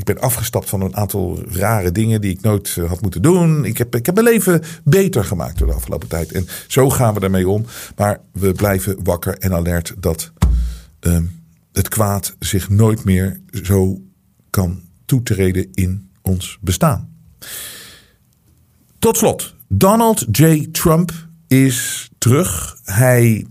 ben afgestapt van een aantal rare dingen die ik nooit had moeten doen. Ik heb, ik heb mijn leven beter gemaakt door de afgelopen tijd. En zo gaan we ermee om. Maar we blijven wakker en alert dat uh, het kwaad zich nooit meer zo kan toetreden in ons bestaan. Tot slot, Donald J. Trump is terug. Hij.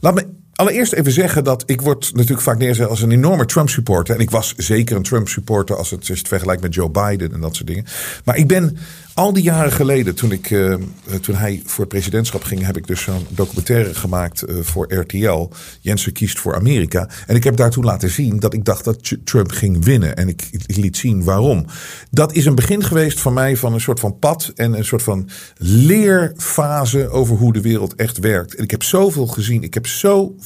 Laat me allereerst even zeggen dat ik word natuurlijk vaak neergezet als een enorme Trump-supporter. En ik was zeker een Trump-supporter als het, als het vergelijkt met Joe Biden en dat soort dingen. Maar ik ben al die jaren geleden, toen, ik, uh, toen hij voor het presidentschap ging, heb ik dus zo'n documentaire gemaakt uh, voor RTL. Jensen kiest voor Amerika. En ik heb daar toen laten zien dat ik dacht dat Trump ging winnen. En ik, ik, liet zien waarom. Dat is een begin geweest van mij van een soort van pad en een soort van leerfase over hoe de wereld echt werkt. En ik heb zoveel gezien. Ik heb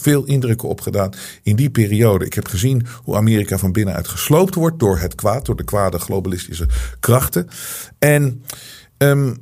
zoveel indrukken opgedaan in die periode. Ik heb gezien hoe Amerika van binnenuit gesloopt wordt door het kwaad, door de kwade globalistische krachten. En Um,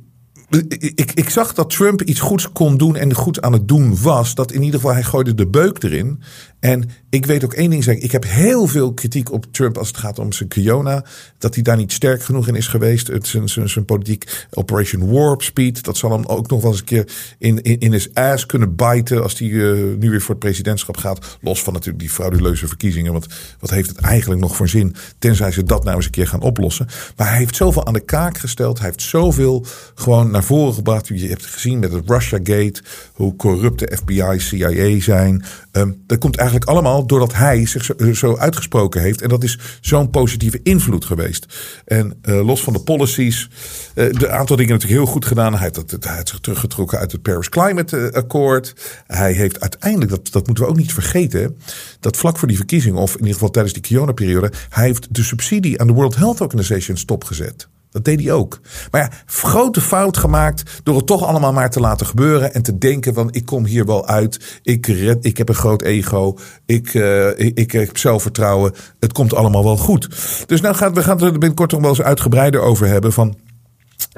ik, ik, zag dat Trump iets goeds kon doen en goed aan het doen was. Dat in ieder geval hij gooide de beuk erin. En ik weet ook één ding zeggen. Ik heb heel veel kritiek op Trump als het gaat om zijn Kiona. Dat hij daar niet sterk genoeg in is geweest. Het, zijn, zijn, zijn politiek Operation Warp Speed. Dat zal hem ook nog wel eens een keer in, in, in his ass kunnen bijten. Als hij uh, nu weer voor het presidentschap gaat. Los van natuurlijk die frauduleuze verkiezingen. Want wat heeft het eigenlijk nog voor zin? Tenzij ze dat nou eens een keer gaan oplossen. Maar hij heeft zoveel aan de kaak gesteld. Hij heeft zoveel gewoon naar voren gebracht. Je hebt gezien met het Russia Gate. Hoe corrupt de FBI, CIA zijn. Um, dat komt eigenlijk allemaal doordat hij zich zo, uitgesproken heeft. En dat is zo'n positieve invloed geweest. En uh, los van de policies. Uh, de aantal dingen natuurlijk heel goed gedaan. Hij heeft, dat, hij heeft zich teruggetrokken uit het Paris Climate Accord. Hij heeft uiteindelijk, dat, dat moeten we ook niet vergeten. Dat vlak voor die verkiezingen, of in ieder geval tijdens die Kiona-periode. Hij heeft de subsidie aan de World Health Organization stopgezet. Dat deed hij ook. Maar ja, grote fout gemaakt door het toch allemaal maar te laten gebeuren. En te denken van ik kom hier wel uit. Ik, red, ik heb een groot ego. Ik, uh, ik, ik, heb zelfvertrouwen. Het komt allemaal wel goed. Dus nou gaat, we gaan er binnenkort nog wel eens uitgebreider over hebben van...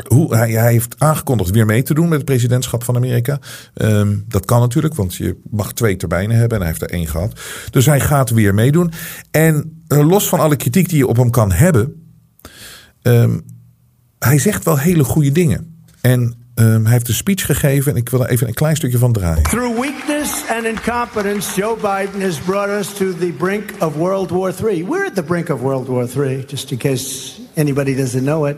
Hoe, hij, hij, heeft aangekondigd weer mee te doen met het presidentschap van Amerika. Um, dat kan natuurlijk, want je mag twee termijnen hebben en hij heeft er één gehad. Dus hij gaat weer meedoen. En uh, los van alle kritiek die je op hem kan hebben, um, hij zegt wel hele goede dingen. En um, hij heeft een speech gegeven en ik wil er even een klein stukje van draaien. Through weakness and incompetence, Joe Biden has brought us to the brink of World War III. We're at the brink of World War III, just in case anybody doesn't know it.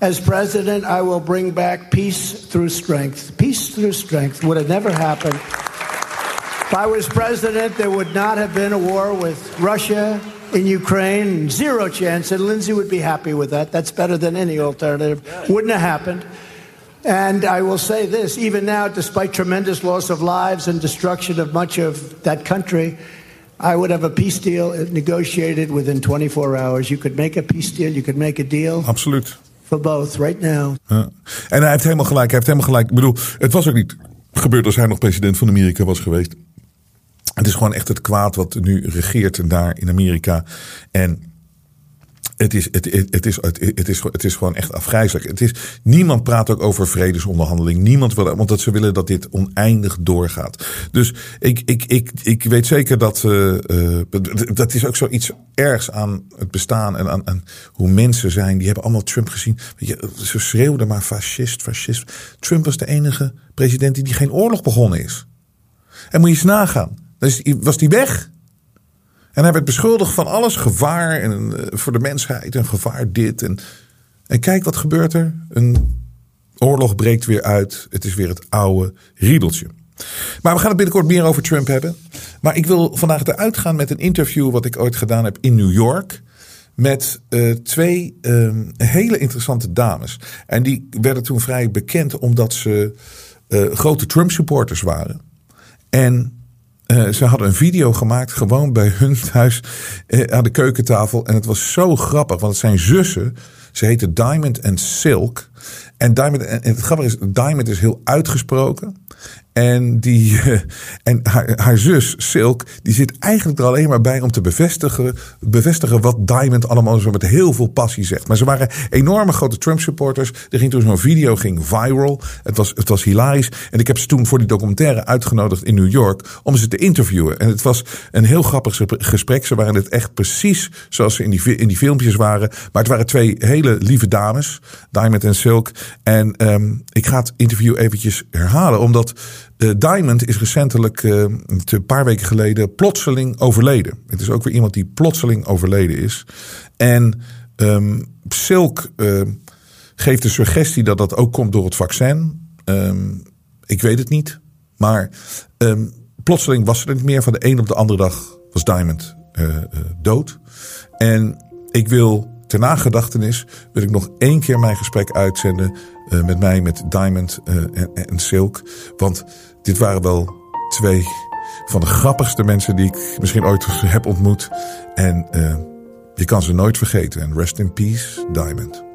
As president, I will bring back peace through strength. Peace through strength would have never happened. If I was president, there would not have been a war with Russia in Ukraine. Zero chance. And Lindsay would be happy with that. That's better than any alternative. Wouldn't have happened. And I will say this even now, despite tremendous loss of lives and destruction of much of that country, I would have a peace deal negotiated within 24 hours. You could make a peace deal, you could make a deal. Absoluut. For both, right now. Ja. En hij heeft helemaal gelijk. Hij heeft helemaal gelijk. Ik bedoel, het was ook niet gebeurd als hij nog president van Amerika was geweest. Het is gewoon echt het kwaad wat nu regeert daar in Amerika. En het is, het, het, is, het, is, het is gewoon echt afgrijzelijk. Het is, niemand praat ook over vredesonderhandeling. Niemand wil, want dat ze willen dat dit oneindig doorgaat. Dus ik, ik, ik, ik weet zeker dat. Uh, uh, dat is ook zoiets ergs aan het bestaan en aan, hoe mensen zijn. Die hebben allemaal Trump gezien. Je, ze schreeuwden maar fascist, fascist. Trump was de enige president die, die geen oorlog begonnen is. En moet je eens nagaan. Dus was die weg? En hij werd beschuldigd van alles. Gevaar en, uh, voor de mensheid. En gevaar dit. En, en kijk wat gebeurt er. Een oorlog breekt weer uit. Het is weer het oude riedeltje. Maar we gaan het binnenkort meer over Trump hebben. Maar ik wil vandaag eruit gaan met een interview wat ik ooit gedaan heb in New York. Met uh, twee uh, hele interessante dames. En die werden toen vrij bekend omdat ze uh, grote Trump supporters waren. En uh, ze hadden een video gemaakt, gewoon bij hun thuis uh, aan de keukentafel. En het was zo grappig, want het zijn zussen. Ze heten Diamond en Silk. En, Diamond, en het grappige is, Diamond is heel uitgesproken. En, die, uh, en haar, haar, zus, Silk, die zit eigenlijk er alleen maar bij om te bevestigen, bevestigen wat Diamond allemaal zo met heel veel passie zegt. Maar ze waren enorme grote Trump-supporters. Er ging toen zo'n video ging viral. Het was, het was hilarisch. En ik heb ze toen voor die documentaire uitgenodigd in New York om ze te interviewen. En het was een heel grappig gesprek. Ze waren het echt precies zoals ze in die, in die filmpjes waren. Maar het waren twee hele lieve dames, Diamond en Silk. En um, ik ga het interview eventjes herhalen, omdat Diamond is recentelijk, uh, een paar weken geleden, plotseling overleden. Het is ook weer iemand die plotseling overleden is. En um, Silk uh, geeft de suggestie dat dat ook komt door het vaccin. Um, ik weet het niet. Maar um, plotseling was er niet meer. Van de een op de andere dag was Diamond dood. En ik wil ter nagedachtenis wil ik nog één keer mijn gesprek uitzenden uh, met mij, met Diamond uh, en, Silk. Want dit waren wel twee van de grappigste mensen die ik misschien ooit heb ontmoet. En uh, je kan ze nooit vergeten. En rest in peace, Diamond.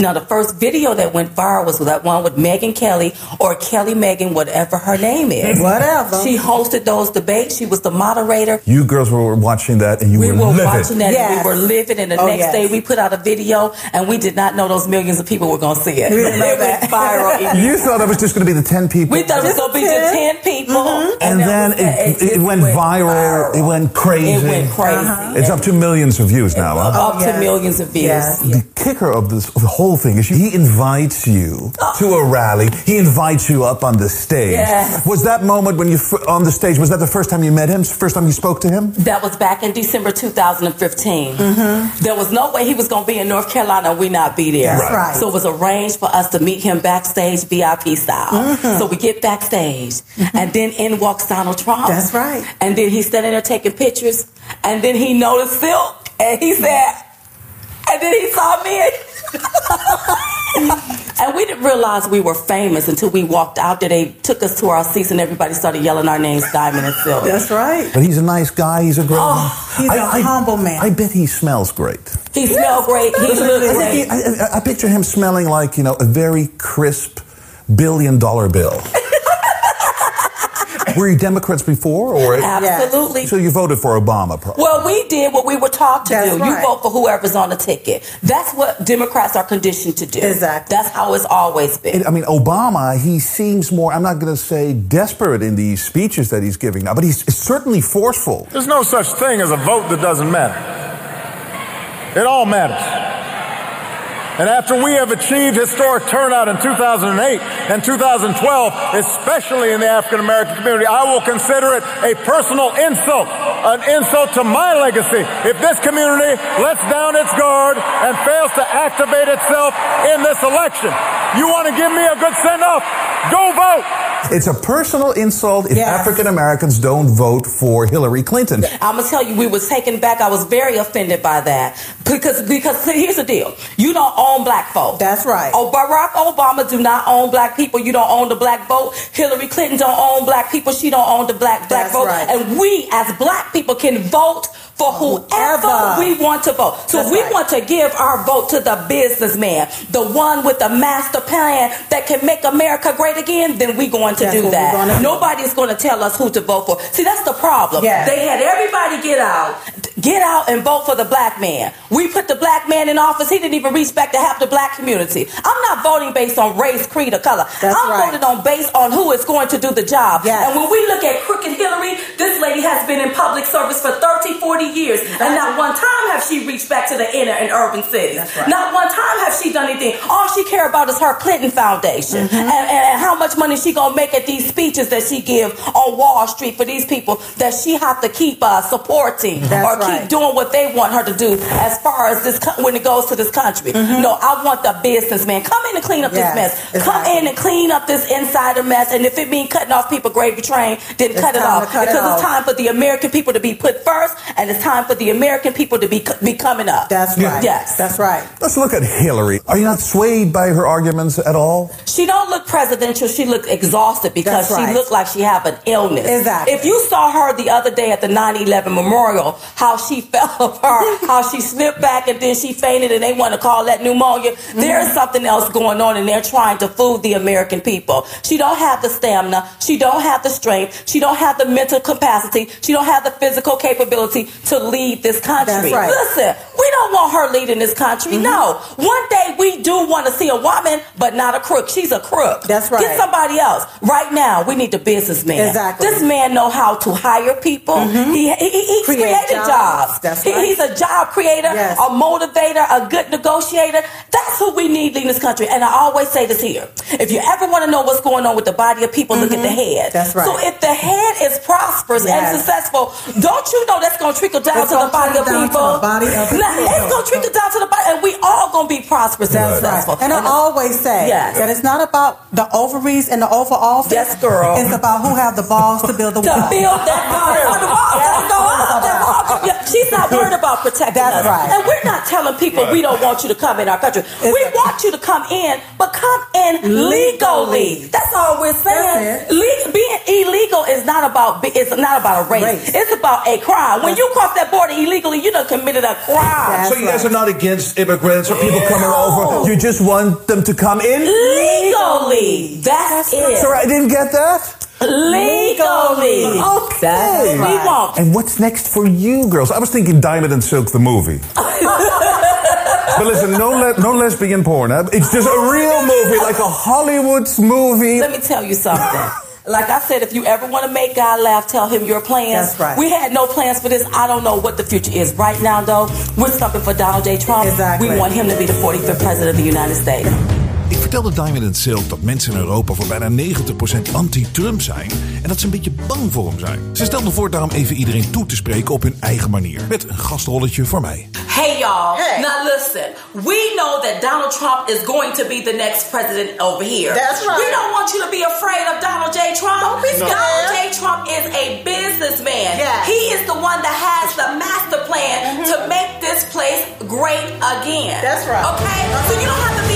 Now, the first video that went viral was that one with Megan Kelly or Kelly Megan, whatever her name is. Whatever. She hosted those debates. She was the moderator. You girls were watching that and you were living. we were, were watching that Yes. and we were living. And the Oh, next yes. day we put out a video and we did not know those millions of people were going to see it. We didn't it went viral. You thought it was just going to be the 10 people. we thought it was going to be just 10 people. and that then was it, just it, went viral. It went crazy. It went crazy. Uh-huh. It's up to millions of views now. Huh? Up to millions of views. Yes. The kicker of this of the whole thing is he invites you to a rally. He invites you up on the stage. Yes. Was that moment when you on the stage? Was that the first time you met him? First time you spoke to him? That was back in December 2015. Mm-hmm. There was no way he was going to be in North Carolina and we not be there. That's right. So it was arranged for us to meet him backstage VIP style. Mm-hmm. So we get backstage mm-hmm. and then in walks Donald Trump. That's right. And then he's standing there taking pictures and then he noticed Silk and he said, and then he saw me and we didn't realize we were famous until we walked out there. They took us to our seats and everybody started yelling our names, Diamond and Silk. That's right. But he's a nice guy. He's a great. Oh, he's a humble man. I bet he smells great. He smells great. He looked I, great. I, I- I picture him smelling like you know a very crisp billion dollar bill. Were you Democrats before, or Absolutely. so you voted for Obama? Probably. Well, we did what we were taught to That's do. You vote for whoever's on the ticket. That's what Democrats are conditioned to do. Exactly. That's how it's always been. I mean, Obama, he seems more, I'm not going to say desperate in these speeches that he's giving now, but he's certainly forceful. There's no such thing as a vote that doesn't matter. It all matters. And after we have achieved historic turnout in 2008 and 2012, especially in the African American community, I will consider it a personal insult, an insult to my legacy if this community lets down its guard and fails to activate itself in this election. You want to give me a good send off? Go vote! It's a personal insult if African Americans don't vote for Hillary Clinton. I'm gonna tell you, we was taken back. I was very offended by that because because see, here's the deal: you don't own black folk. That's right. Oh, Barack Obama do not own black people. You don't own the black vote. Hillary Clinton don't own black people. She don't own the black black That's vote. right. And we as black people can vote. For whoever Whoever. we want to vote. So That's if we right. want to give our vote to the businessman, the one with the master plan that can make America great again, then we going to That's do that. gonna. Nobody's going to tell us who to vote for. See, that's the problem. Yes. They had everybody get out, get out and vote for the black man. We put the black man in office. He didn't even reach back to half the black community. I'm not voting based on race, creed, or color. That's I'm right. voting on based on who is going to do the job. Yes. And when we look at Crooked Hillary, this lady has been in public service for 30, 40 years. And not one time have she reached back to the inner and urban cities. right. Not one time have she done anything. All she care about is her Clinton Foundation Mm-hmm. and, and, how much money she gonna make at these speeches that she give on Wall Street for these people that she have to keep uh, supporting That's or right. keep doing what they want her to do as far as this co- when it goes to this country. No, I want the businessman come in and clean up Mm-hmm. Yes, this mess. Come in and clean up this insider mess. And if it means cutting off people gravy train, then It's cut it off cut it because off. it's time for the American people to be put first, and it's time for the American people to be be coming up. That's right. Yes. That's right. Let's look at Hillary. Are you not swayed by her arguments at all? She don't look presidential. She looked exhausted because right. she looked like she have an illness. Exactly. If you saw her the other day at the 9/11 memorial, how she fell apart, how she slipped back and then she fainted, and they want to call that pneumonia. There is something else going on, and they're trying to fool the American people. She don't have the stamina. She don't have the strength. She don't have the mental capacity. She don't have the physical capability to lead this country. Right. Mm-hmm. Listen, we don't want her leading this country. No. One day we do want to see a woman, but not a crook. She's a crook. That's right. Get somebody else. Right now, we need the businessman. Exactly. Mm-hmm. This man know how to hire people. He, he, he- he's Create created jobs. jobs. That's He- right. he's a job creator, Yes. a motivator, a good negotiator. That's who we need in this country. And I always say this here. If you ever want to know what's going on with the body of people, look at the head. Mm-hmm. That's right. So if the head is prosperous Yes. and successful, don't you know that's going to trickle down to the body of people? the body of the Now. It's going to trickle down to the body, and we all going to be prosperous and That's successful. right. And I always say Yes. that it's not about the ovaries and the overall. Yes, girl. It's about who have the balls to build the to wall. build that wall. The wall gotta go up. That wall- Yeah, She's not worried about protecting That's us. right. And we're not telling people we don't want you to come in our country. We want you to come in, but come in legally. That's all we're saying. Le- being illegal is not about be- it's not about a race. Race. It's about a crime. When you cross that border illegally, you done committed a crime. That's so you guys right. are not against immigrants or people coming over. You just want them to come in? Legally. That's, it. Sorry, I didn't get that. Legally. Okay. That's what we want. And what's next for you girls? I was thinking Diamond and Silk, the movie. but listen, no, le- no lesbian porn. Huh? It's just a real movie, like a Hollywood movie. Let me tell you something. Like I said, if you ever want to make God laugh, tell him your plans. That's right. We had no plans for this. I don't know what the future is. Right now, though, we're stumping for Donald J. Trump. Exactly. We want him to be the 45th president of the United States. Vertelde Diamond and Silk dat mensen in Europa voor bijna 90% anti-Trump zijn en dat ze een beetje bang voor hem zijn. Ze stelden voor daarom even iedereen toe te spreken op hun eigen manier. Met een gastrolletje voor mij. Hey, y'all. Hey. Now, listen. We know that Donald Trump is going to be the next president over here. That's right. We don't want you to be afraid of Donald J. Trump. Don't be scared. Donald J. Trump is a businessman. Yes. He is the one that has the master plan to make this place great again. That's right. Okay? So you don't have to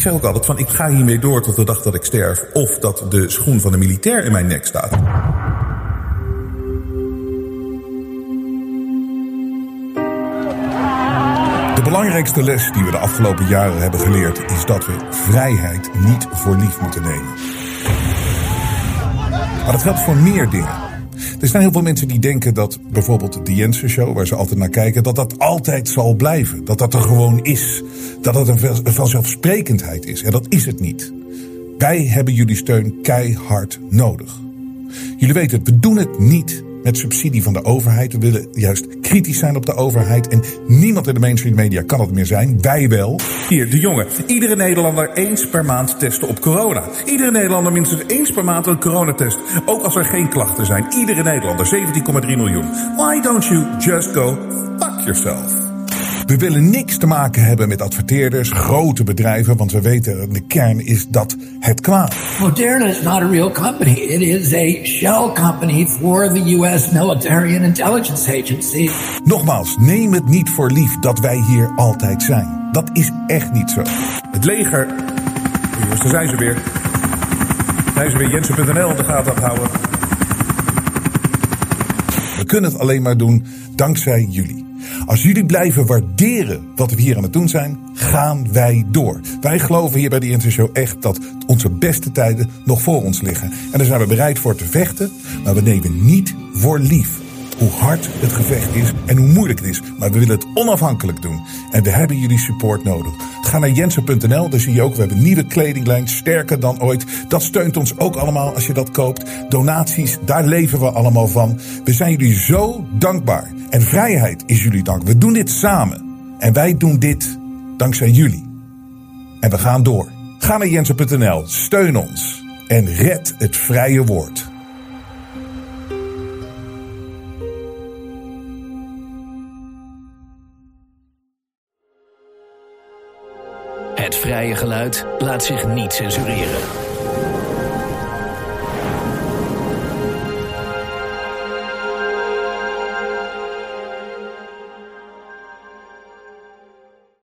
Ik zeg ook altijd van, ik ga hiermee door tot de dag dat ik sterf. Of dat de schoen van de militair in mijn nek staat. De belangrijkste les die we de afgelopen jaren hebben geleerd... is dat we vrijheid niet voor lief moeten nemen. Maar dat geldt voor meer dingen. Er zijn heel veel mensen die denken dat bijvoorbeeld de Jensen Show, waar ze altijd naar kijken, dat dat altijd zal blijven. Dat dat er gewoon is. Dat dat een vanzelfsprekendheid is. En dat is het niet. Wij hebben jullie steun keihard nodig. Jullie weten het, we doen het niet met subsidie van de overheid. We willen juist kritisch zijn op de overheid. En niemand in de mainstream media kan het meer zijn. Wij wel. Hier, de jongen. Iedere Nederlander eens per maand testen op corona. Iedere Nederlander minstens eens per maand een coronatest. Ook als er geen klachten zijn. Iedere Nederlander, 17,3 miljoen. Why don't you just go fuck yourself? We willen niks te maken hebben met adverteerders, grote bedrijven, want we weten, de kern is dat het kwaad. Moderna is not a real company. It is a shell company for the US military and intelligence agency. Nogmaals, neem het niet voor lief dat wij hier altijd zijn. Dat is echt niet zo. Het leger. Jongens, daar zijn ze weer. Zijn ze weer Jensen.nl de gaten aan het houden. We kunnen het alleen maar doen dankzij jullie. Als jullie blijven waarderen wat we hier aan het doen zijn, gaan wij door. Wij geloven hier bij de Intershow echt dat onze beste tijden nog voor ons liggen. En daar zijn we bereid voor te vechten, maar we nemen niet voor lief hoe hard het gevecht is en hoe moeilijk het is. Maar we willen het onafhankelijk doen. En we hebben jullie support nodig. Ga naar jensen.nl, daar zie je ook, we hebben nieuwe kledinglijn, sterker dan ooit. Dat steunt ons ook allemaal als je dat koopt. Donaties, daar leven we allemaal van. We zijn jullie zo dankbaar. En vrijheid is jullie dank. We doen dit samen. En wij doen dit dankzij jullie. En we gaan door. Ga naar jensen.nl, steun ons en red het vrije woord. Geluid laat zich niet censureren.